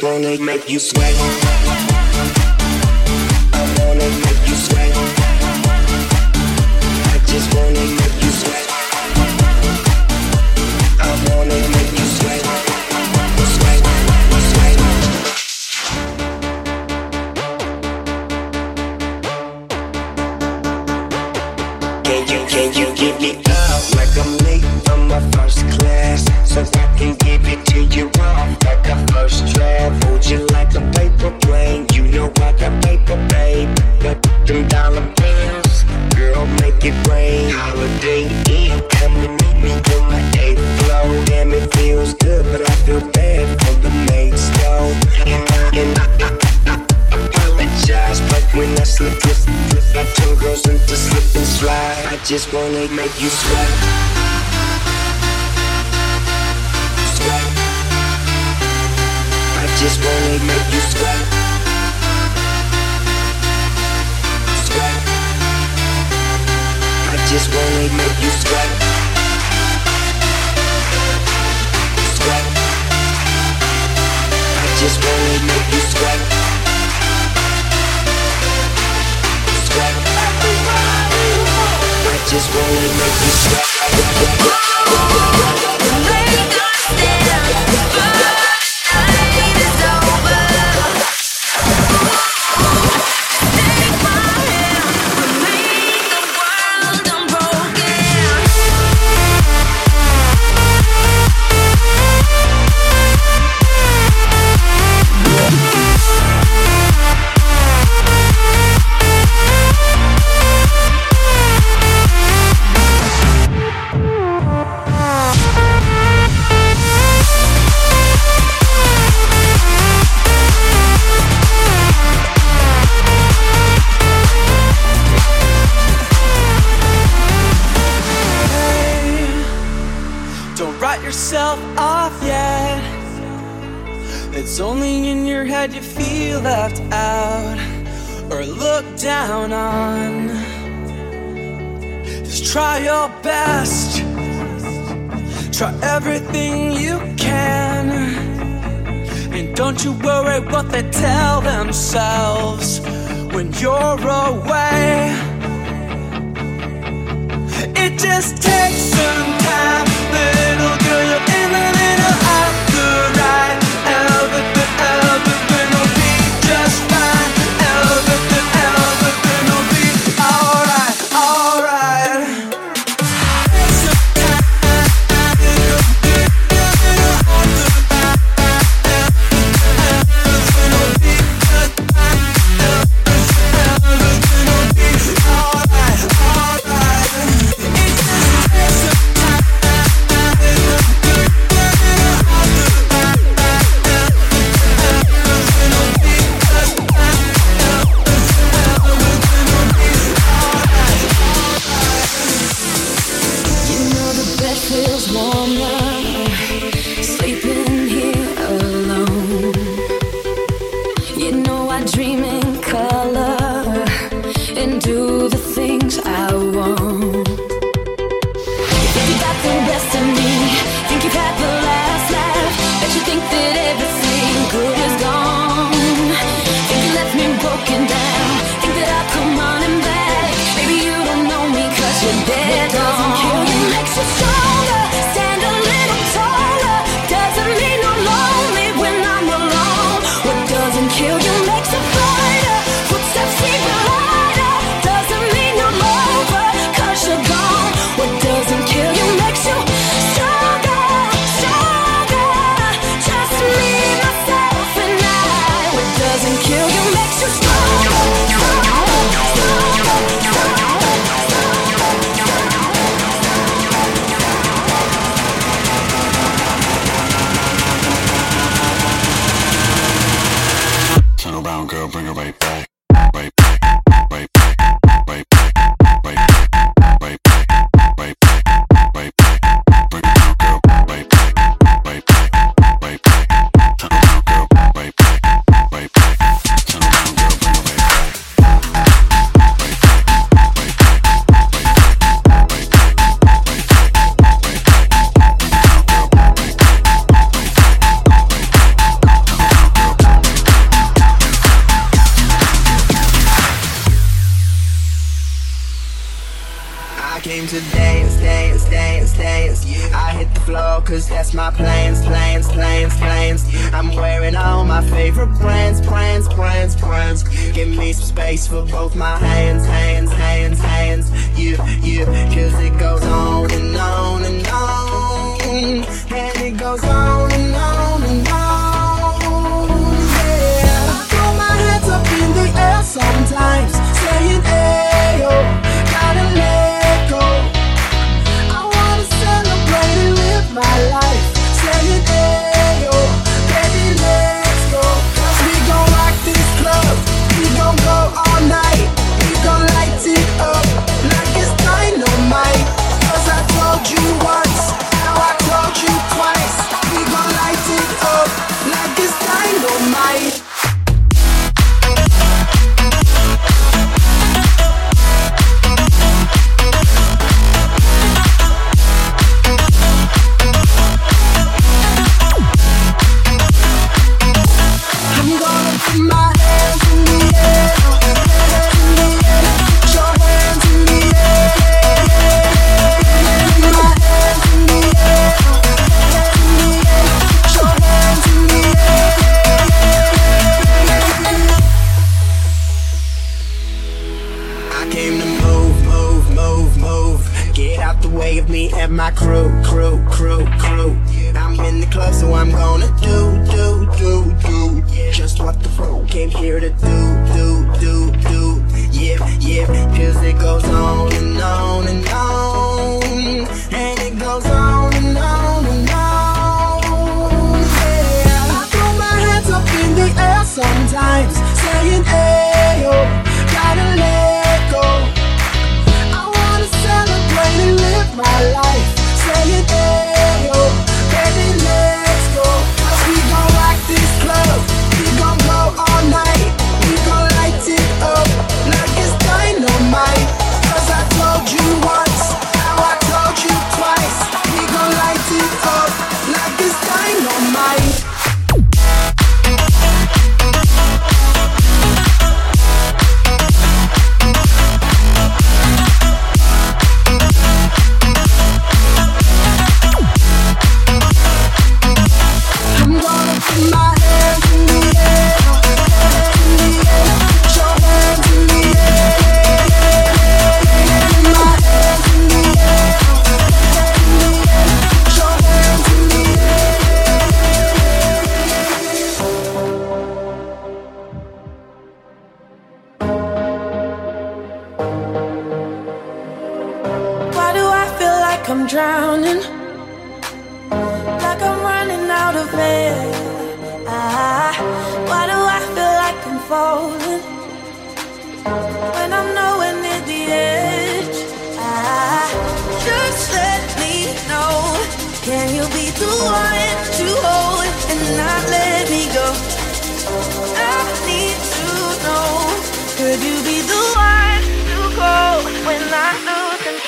Gonna make you sweat. gonna make you sweat. Sweat. I just wanna make you sweat. Sweat. I just wanna make you sweat. Sweat. I just wanna make you sweat. just wanna make you stop. Stand, burn. what they tell themselves when you're away.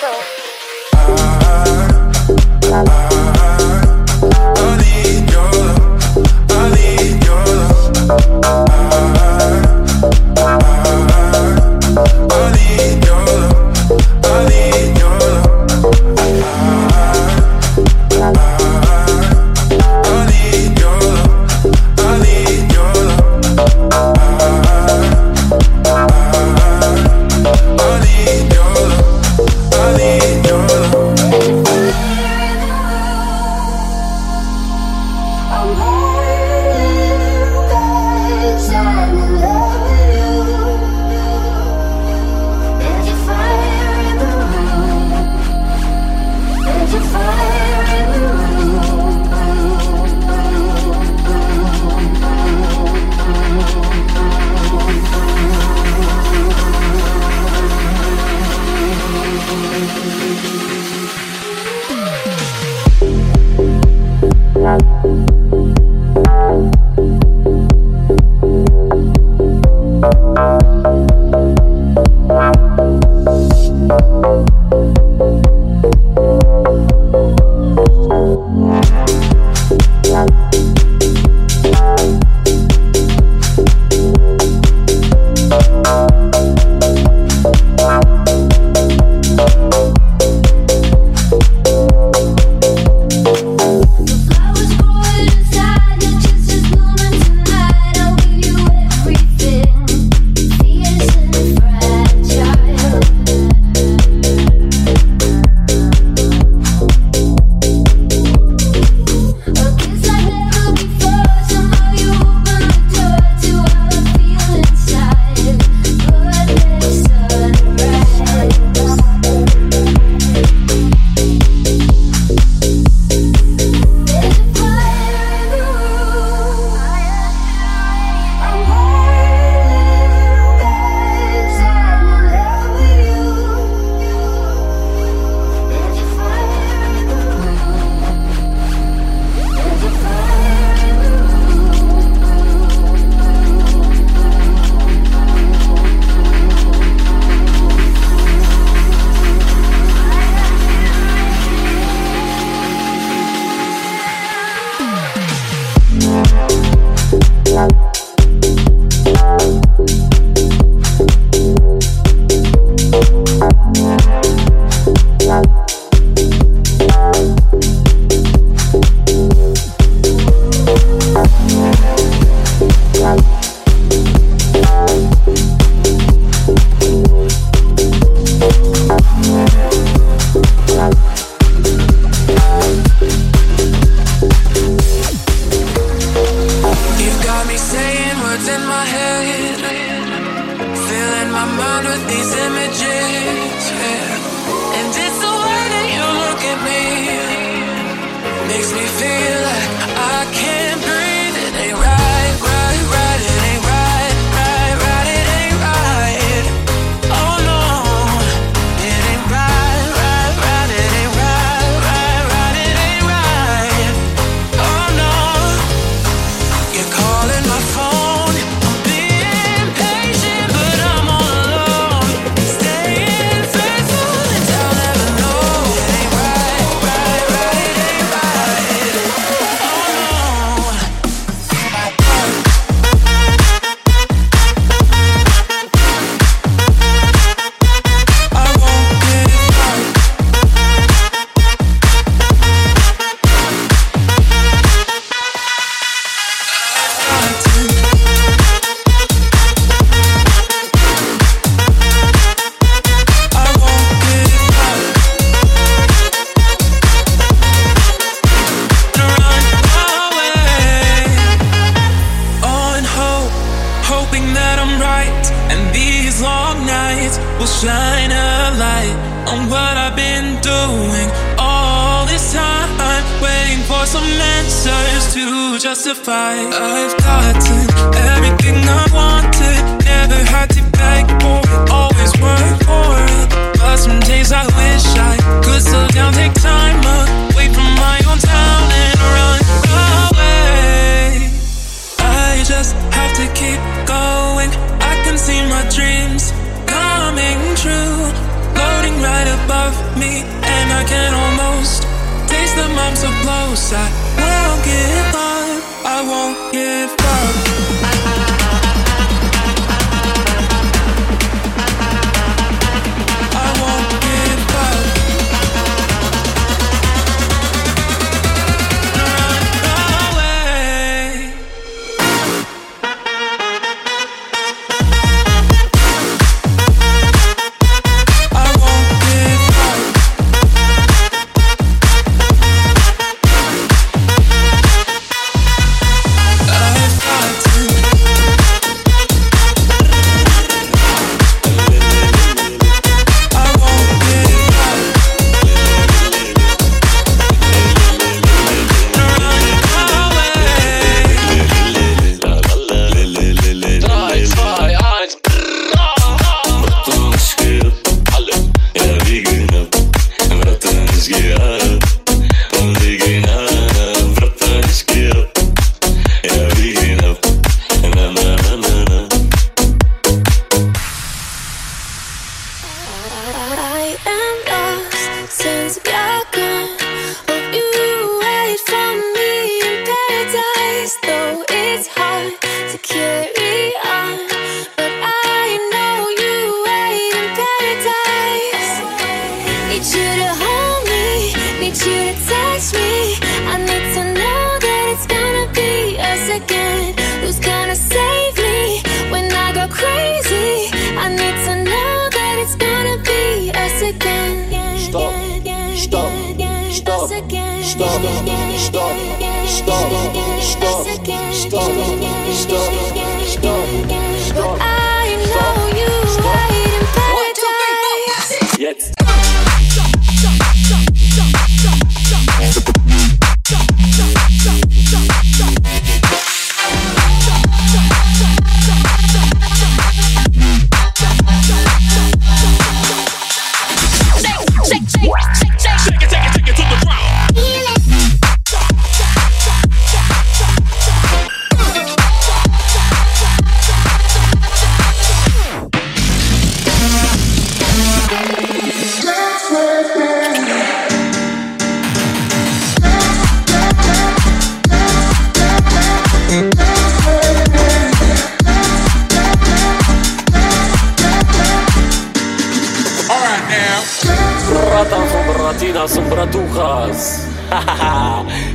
Lose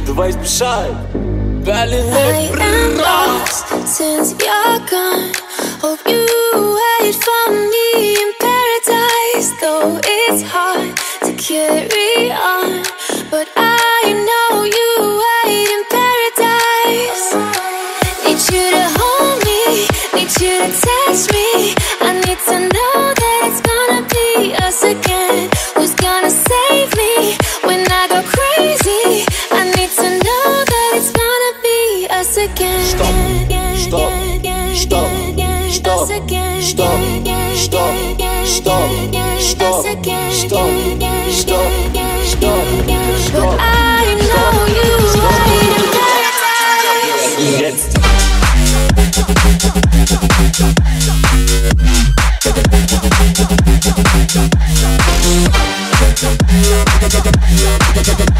du weißt Bescheid. Berlin I am lost since you're gone. Hope you wait for me in paradise, though it's hard to carry on. But I know you wait in paradise. Need you to hold me, need you to touch me. Yeah.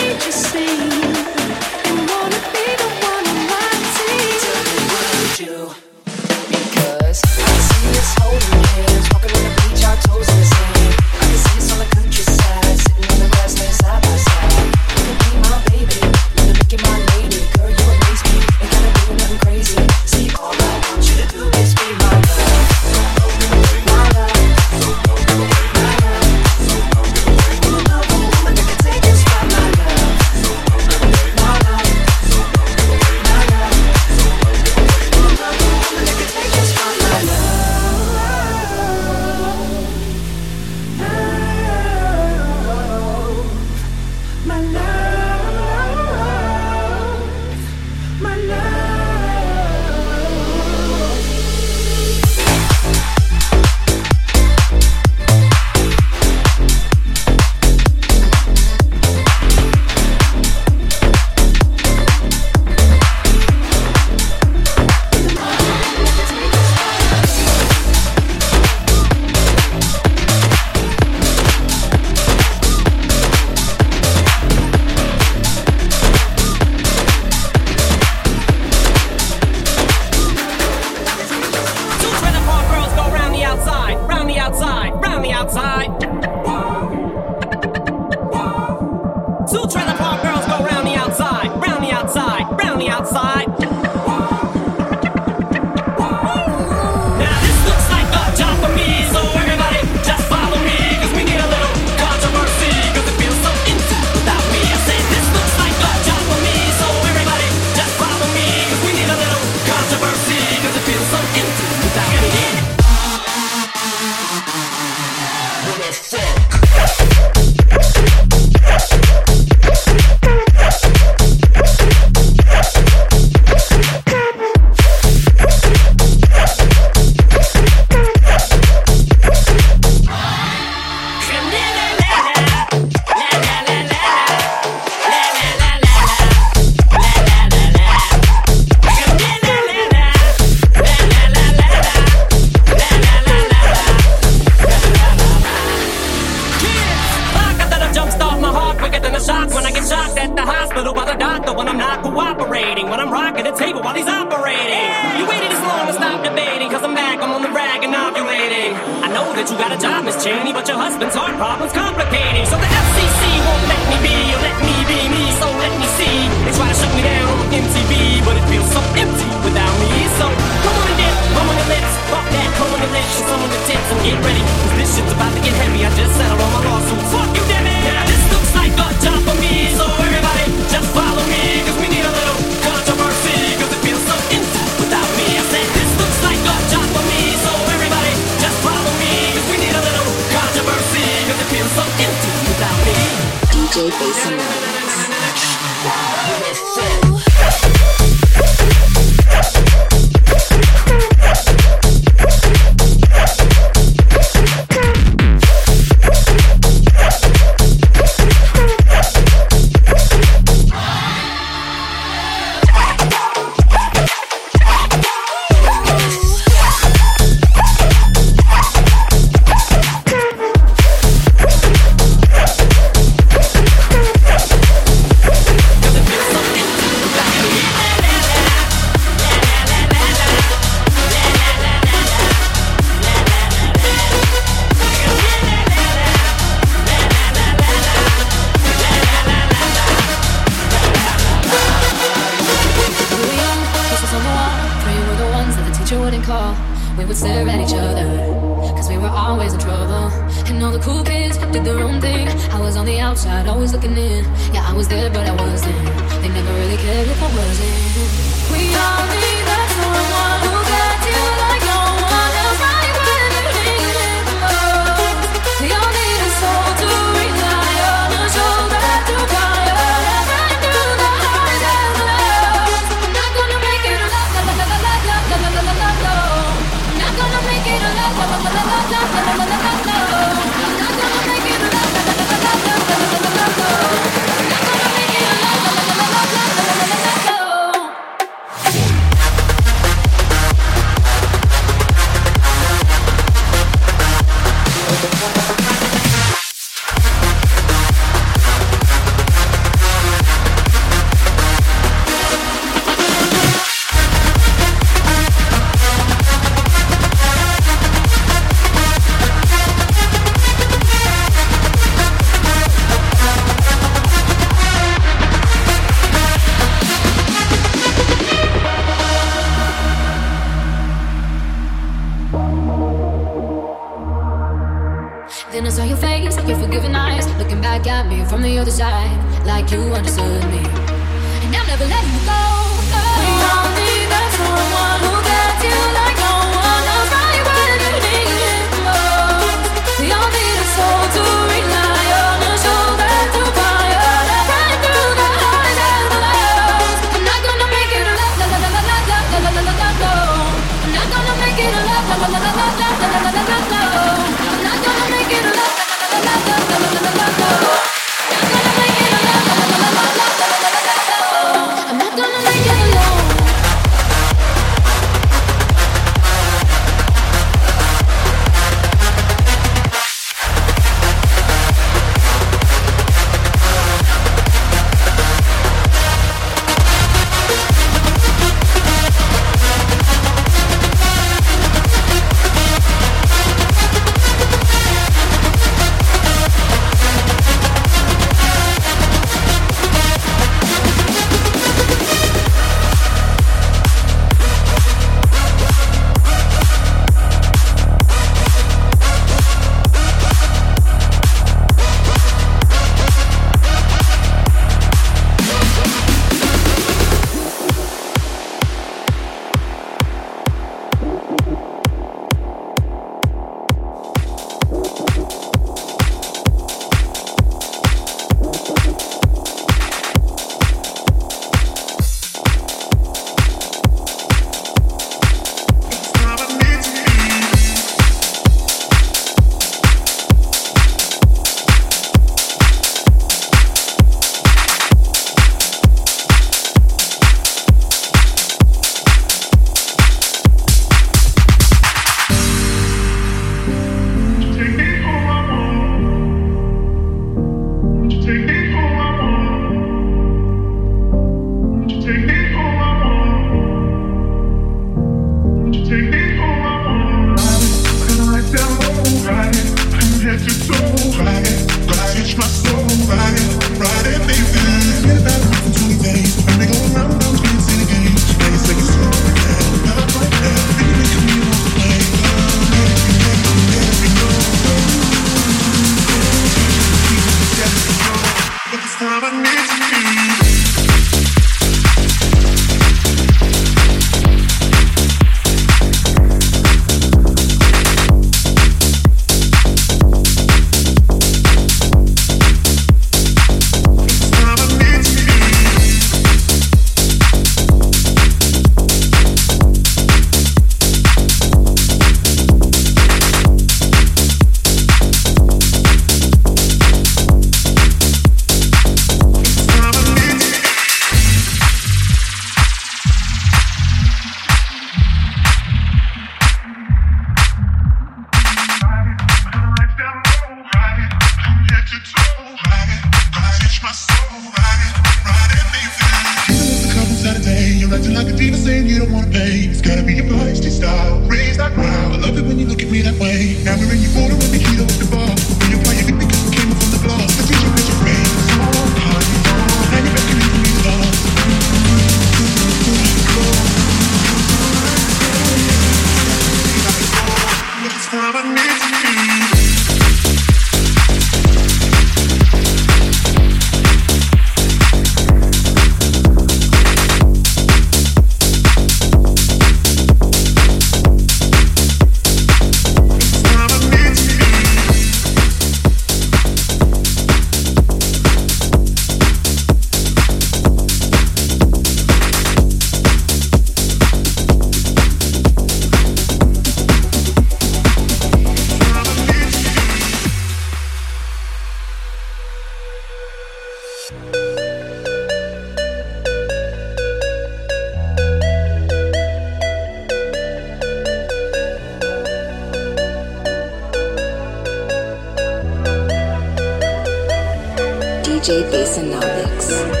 DJ Basonomics. Everybody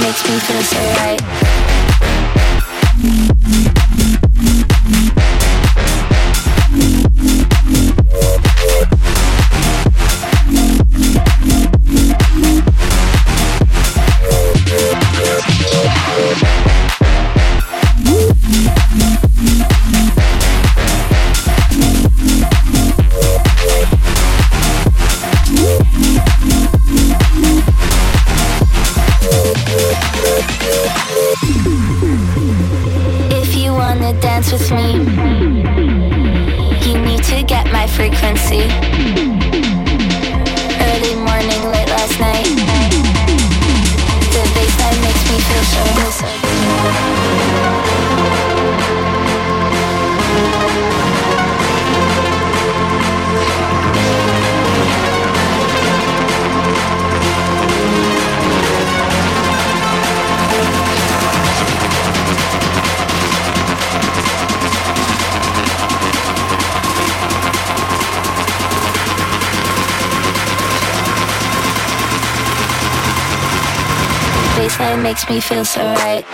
makes me feel so right. makes me feel so right.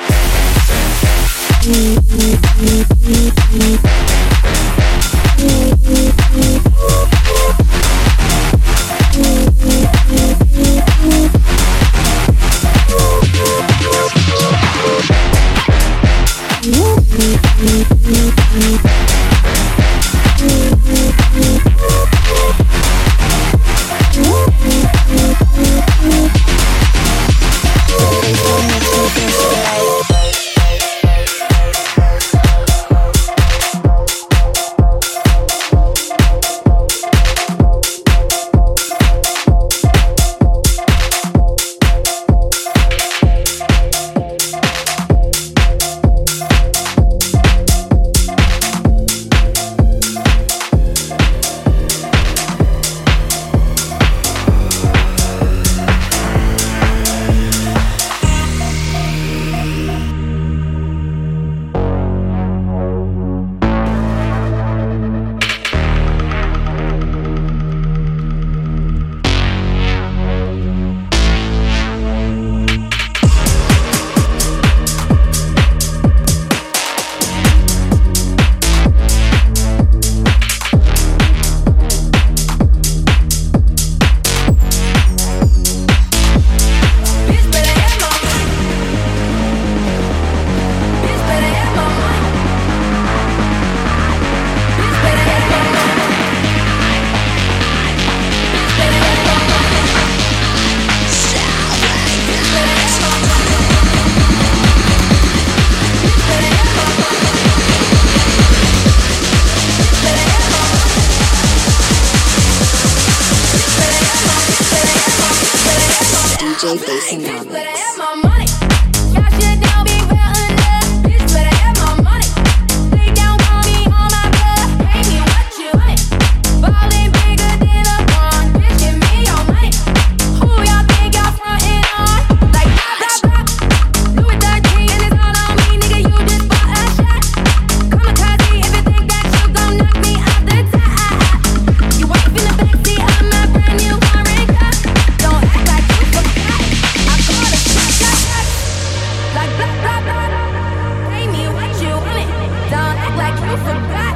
Vamos pra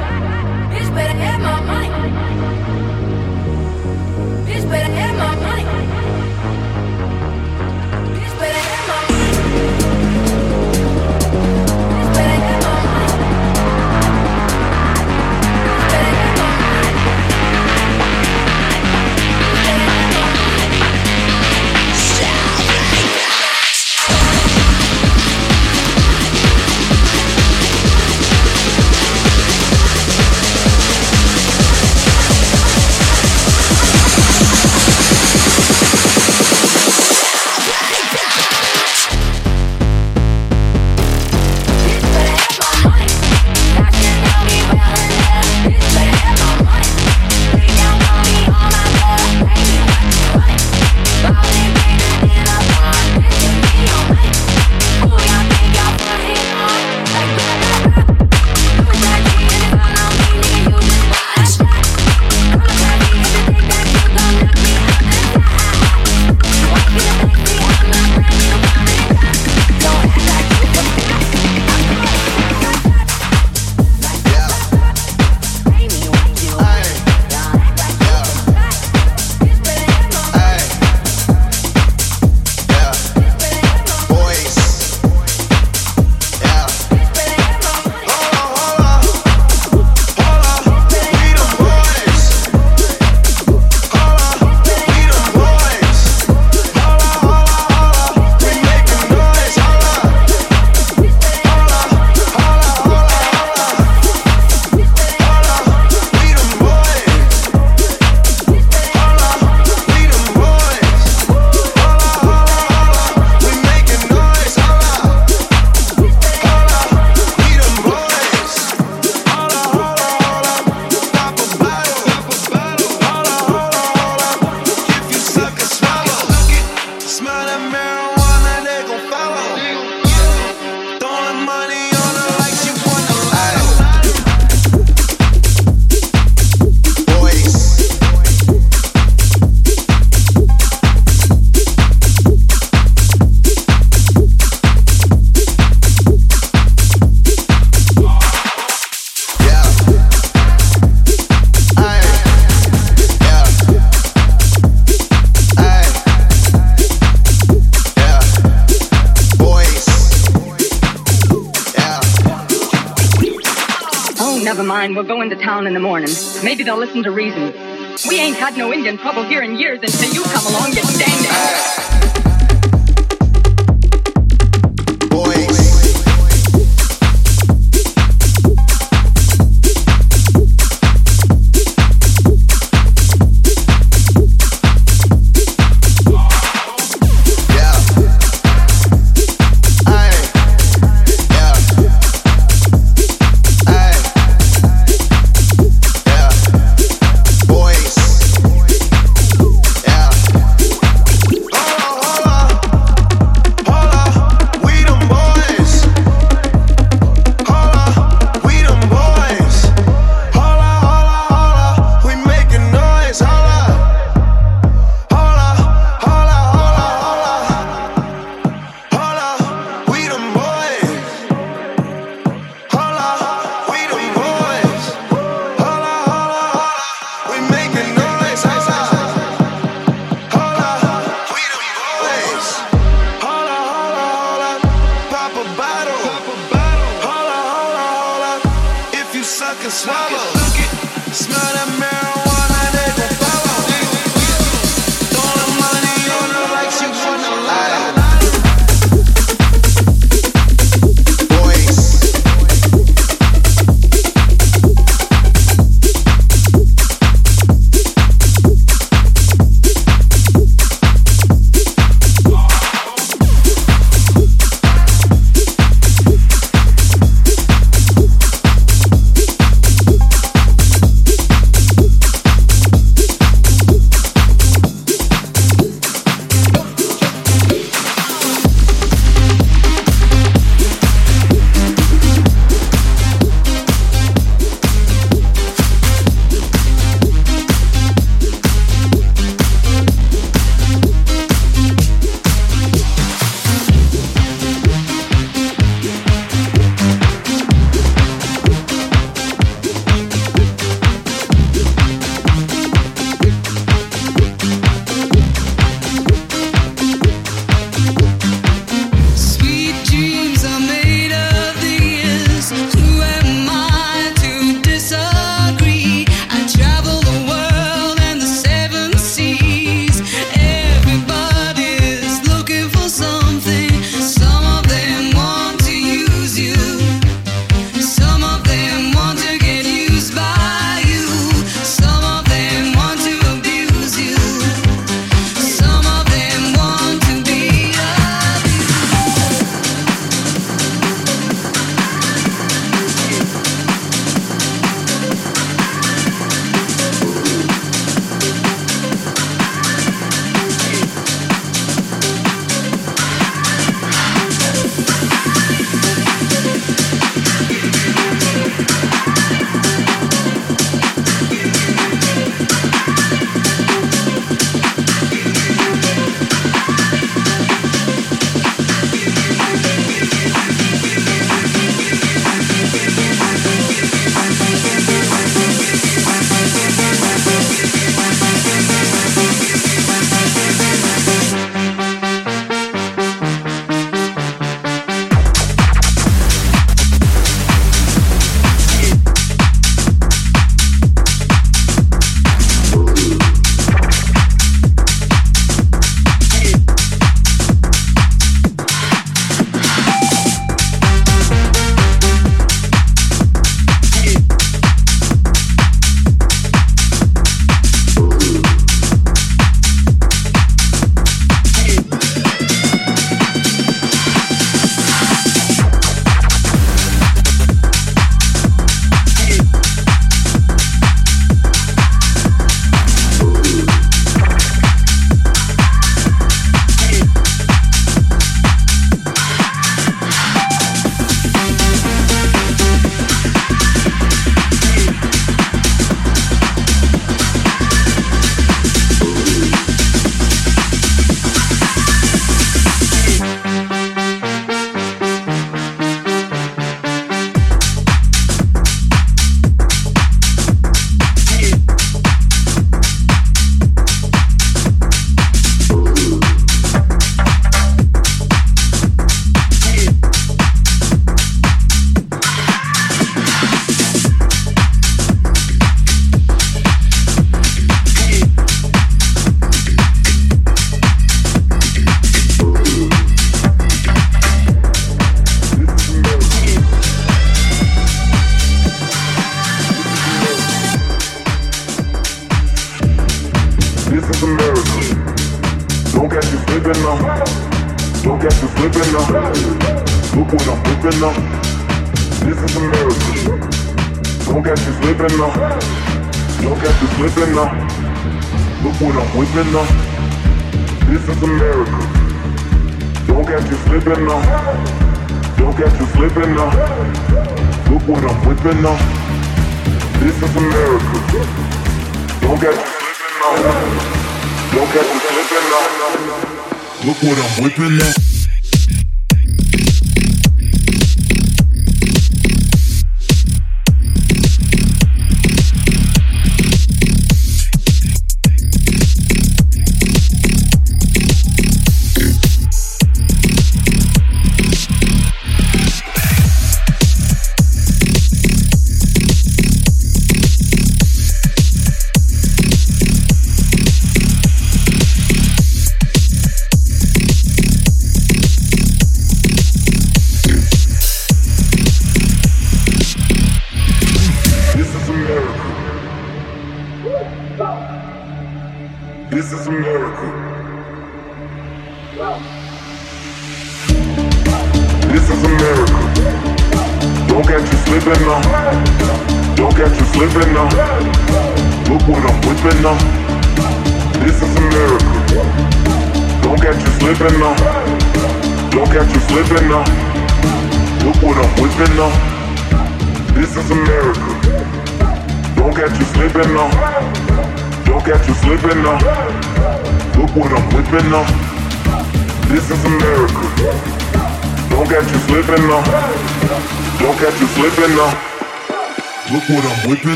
had trouble